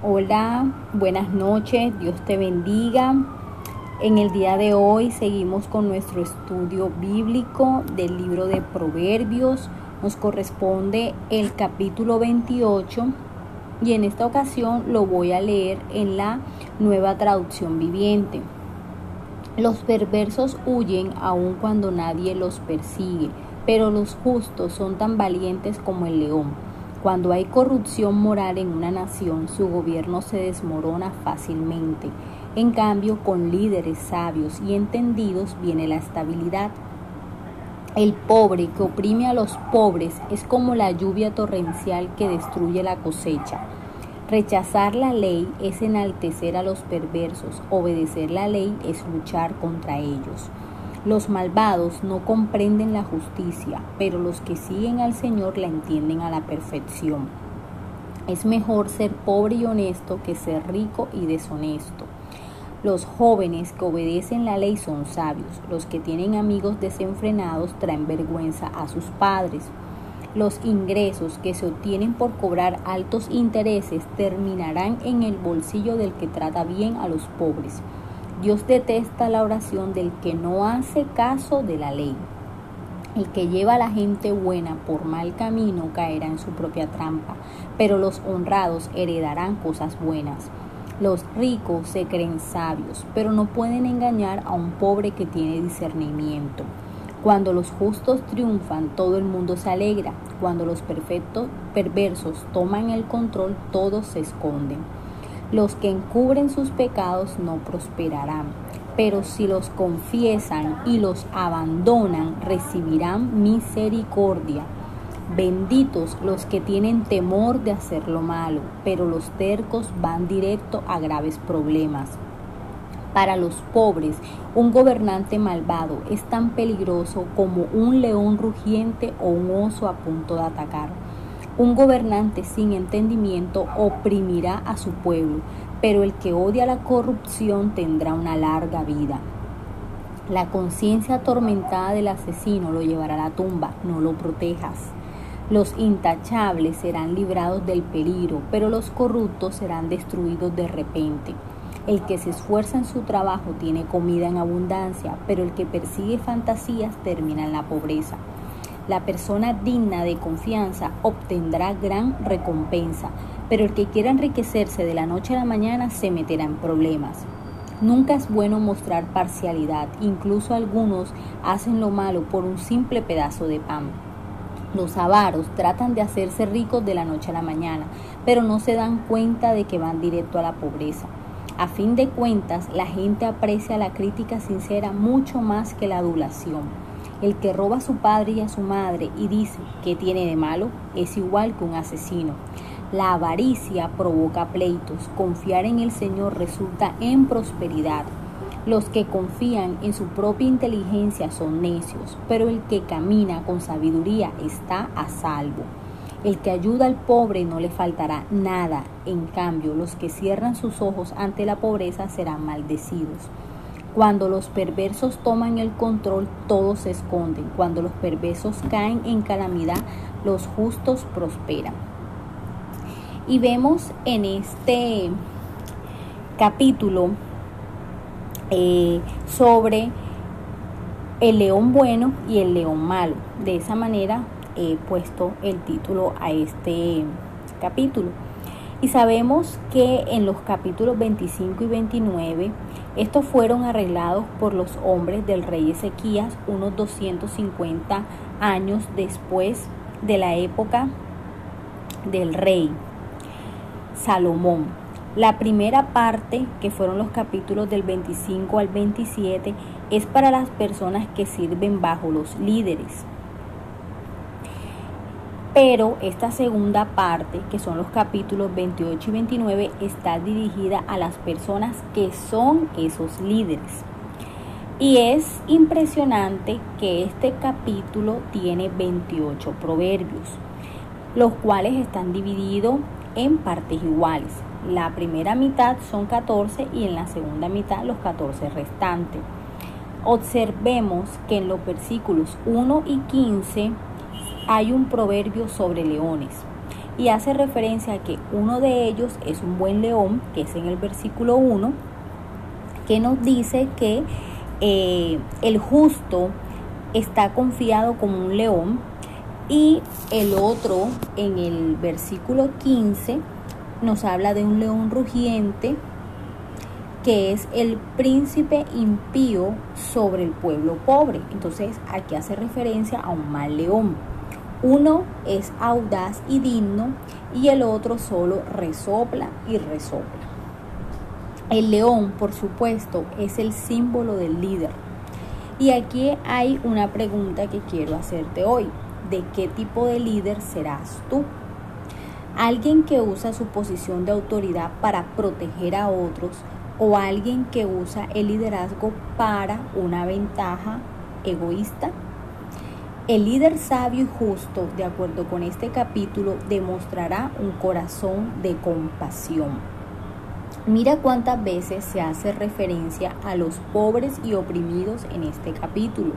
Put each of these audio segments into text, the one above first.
Hola, buenas noches, Dios te bendiga. En el día de hoy seguimos con nuestro estudio bíblico del libro de Proverbios. Nos corresponde el capítulo 28 y en esta ocasión lo voy a leer en la nueva traducción viviente. Los perversos huyen aun cuando nadie los persigue, pero los justos son tan valientes como el león. Cuando hay corrupción moral en una nación, su gobierno se desmorona fácilmente. En cambio, con líderes sabios y entendidos viene la estabilidad. El pobre que oprime a los pobres es como la lluvia torrencial que destruye la cosecha. Rechazar la ley es enaltecer a los perversos, obedecer la ley es luchar contra ellos. Los malvados no comprenden la justicia, pero los que siguen al Señor la entienden a la perfección. Es mejor ser pobre y honesto que ser rico y deshonesto. Los jóvenes que obedecen la ley son sabios. Los que tienen amigos desenfrenados traen vergüenza a sus padres. Los ingresos que se obtienen por cobrar altos intereses terminarán en el bolsillo del que trata bien a los pobres. Dios detesta la oración del que no hace caso de la ley. El que lleva a la gente buena por mal camino caerá en su propia trampa, pero los honrados heredarán cosas buenas. Los ricos se creen sabios, pero no pueden engañar a un pobre que tiene discernimiento. Cuando los justos triunfan, todo el mundo se alegra. Cuando los perfectos perversos toman el control, todos se esconden. Los que encubren sus pecados no prosperarán, pero si los confiesan y los abandonan, recibirán misericordia. Benditos los que tienen temor de hacer lo malo, pero los tercos van directo a graves problemas. Para los pobres, un gobernante malvado es tan peligroso como un león rugiente o un oso a punto de atacar. Un gobernante sin entendimiento oprimirá a su pueblo, pero el que odia la corrupción tendrá una larga vida. La conciencia atormentada del asesino lo llevará a la tumba, no lo protejas. Los intachables serán librados del peligro, pero los corruptos serán destruidos de repente. El que se esfuerza en su trabajo tiene comida en abundancia, pero el que persigue fantasías termina en la pobreza. La persona digna de confianza obtendrá gran recompensa, pero el que quiera enriquecerse de la noche a la mañana se meterá en problemas. Nunca es bueno mostrar parcialidad, incluso algunos hacen lo malo por un simple pedazo de pan. Los avaros tratan de hacerse ricos de la noche a la mañana, pero no se dan cuenta de que van directo a la pobreza. A fin de cuentas, la gente aprecia la crítica sincera mucho más que la adulación. El que roba a su padre y a su madre y dice que tiene de malo es igual que un asesino. La avaricia provoca pleitos. Confiar en el Señor resulta en prosperidad. Los que confían en su propia inteligencia son necios, pero el que camina con sabiduría está a salvo. El que ayuda al pobre no le faltará nada. En cambio, los que cierran sus ojos ante la pobreza serán maldecidos. Cuando los perversos toman el control, todos se esconden. Cuando los perversos caen en calamidad, los justos prosperan. Y vemos en este capítulo eh, sobre el león bueno y el león malo. De esa manera he puesto el título a este capítulo. Y sabemos que en los capítulos 25 y 29 estos fueron arreglados por los hombres del rey Ezequías unos 250 años después de la época del rey Salomón. La primera parte, que fueron los capítulos del 25 al 27, es para las personas que sirven bajo los líderes. Pero esta segunda parte, que son los capítulos 28 y 29, está dirigida a las personas que son esos líderes. Y es impresionante que este capítulo tiene 28 proverbios, los cuales están divididos en partes iguales. La primera mitad son 14 y en la segunda mitad los 14 restantes. Observemos que en los versículos 1 y 15 hay un proverbio sobre leones. y hace referencia a que uno de ellos es un buen león, que es en el versículo 1, que nos dice que eh, el justo está confiado como un león y el otro en el versículo 15 nos habla de un león rugiente que es el príncipe impío sobre el pueblo pobre. Entonces aquí hace referencia a un mal león. Uno es audaz y digno y el otro solo resopla y resopla. El león, por supuesto, es el símbolo del líder. Y aquí hay una pregunta que quiero hacerte hoy. ¿De qué tipo de líder serás tú? ¿Alguien que usa su posición de autoridad para proteger a otros o alguien que usa el liderazgo para una ventaja egoísta? El líder sabio y justo, de acuerdo con este capítulo, demostrará un corazón de compasión. Mira cuántas veces se hace referencia a los pobres y oprimidos en este capítulo.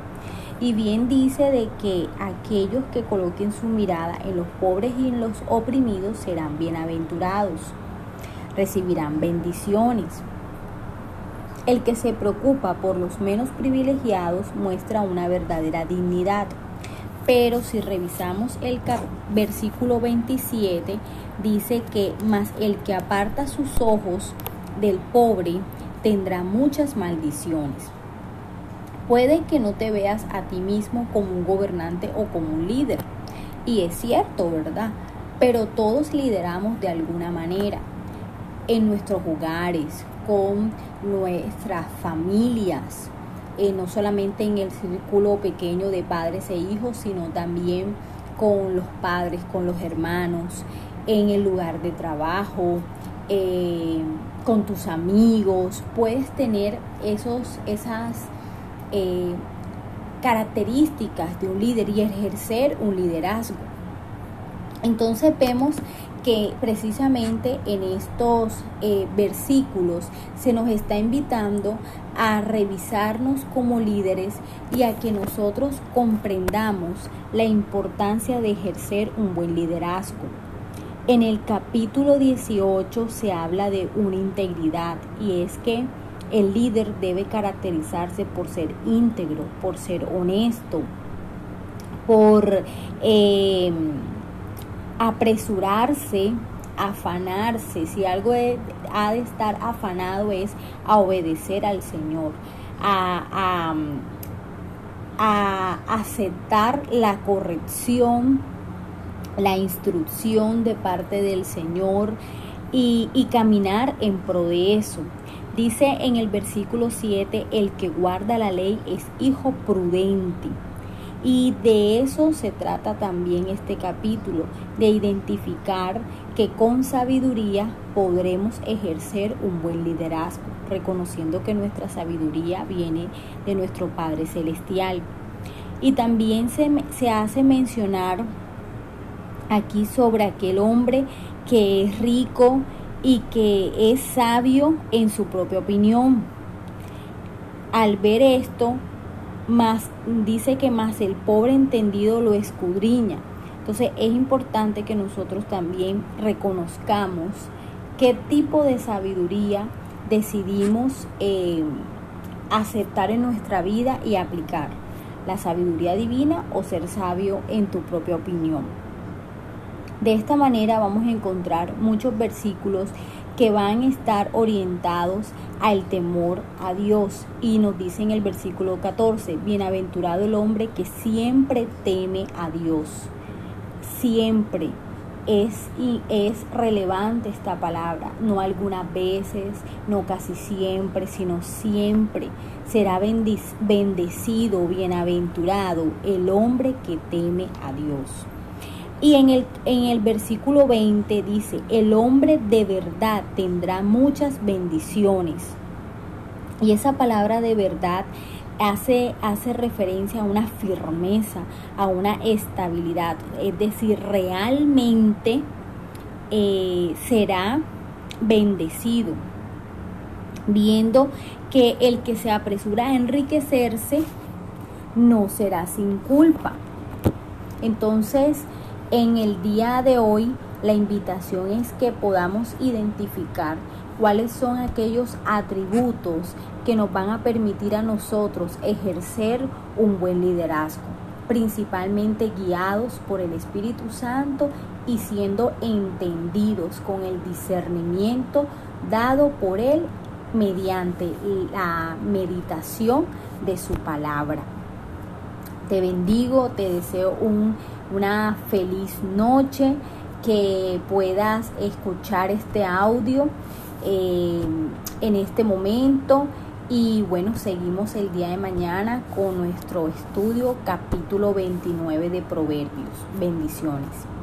Y bien dice de que aquellos que coloquen su mirada en los pobres y en los oprimidos serán bienaventurados, recibirán bendiciones. El que se preocupa por los menos privilegiados muestra una verdadera dignidad. Pero si revisamos el versículo 27, dice que más el que aparta sus ojos del pobre tendrá muchas maldiciones. Puede que no te veas a ti mismo como un gobernante o como un líder. Y es cierto, ¿verdad? Pero todos lideramos de alguna manera. En nuestros hogares, con nuestras familias, eh, no solamente en el círculo pequeño de padres e hijos, sino también con los padres, con los hermanos, en el lugar de trabajo, eh, con tus amigos. Puedes tener esos, esas eh, características de un líder y ejercer un liderazgo. Entonces vemos que precisamente en estos versículos se nos está invitando a revisarnos como líderes y a que nosotros comprendamos la importancia de ejercer un buen liderazgo. En el capítulo 18 se habla de una integridad y es que el líder debe caracterizarse por ser íntegro, por ser honesto, por... Eh, apresurarse, afanarse, si algo ha de estar afanado es a obedecer al Señor, a, aceptar la corrección, la instrucción de parte del Señor y, y caminar en pro de eso. Dice en el versículo 7, el que guarda la ley es hijo prudente. Y de eso se trata también este capítulo, de identificar que con sabiduría podremos ejercer un buen liderazgo, reconociendo que nuestra sabiduría viene de nuestro Padre Celestial. Y también se, se hace mencionar aquí sobre aquel hombre que es rico y que es sabio en su propia opinión. Al ver esto, más dice que más el pobre entendido lo escudriña. Entonces es importante que nosotros también reconozcamos qué tipo de sabiduría decidimos eh, aceptar en nuestra vida y aplicar. La sabiduría divina o ser sabio en tu propia opinión. De esta manera vamos a encontrar muchos versículos que van a estar orientados al temor a Dios. Y nos dice en el versículo 14, bienaventurado el hombre que siempre teme a Dios. Siempre es y es relevante esta palabra, no algunas veces, no casi siempre, sino siempre. Será bendecido, bienaventurado el hombre que teme a Dios. Y en el, en el versículo 20 dice, el hombre de verdad tendrá muchas bendiciones. Y esa palabra de verdad hace, hace referencia a una firmeza, a una estabilidad. Es decir, realmente eh, será bendecido. Viendo que el que se apresura a enriquecerse no será sin culpa. Entonces, en el día de hoy La invitación es que podamos identificar cuáles son aquellos atributos que nos van a permitir a nosotros ejercer un buen liderazgo, principalmente guiados por el Espíritu Santo y siendo entendidos con el discernimiento dado por Él mediante la meditación de su palabra. Te bendigo, te deseo una feliz noche, que puedas escuchar este audio eh, en este momento. Y bueno, seguimos el día de mañana con nuestro estudio capítulo 29 de Proverbios. Bendiciones.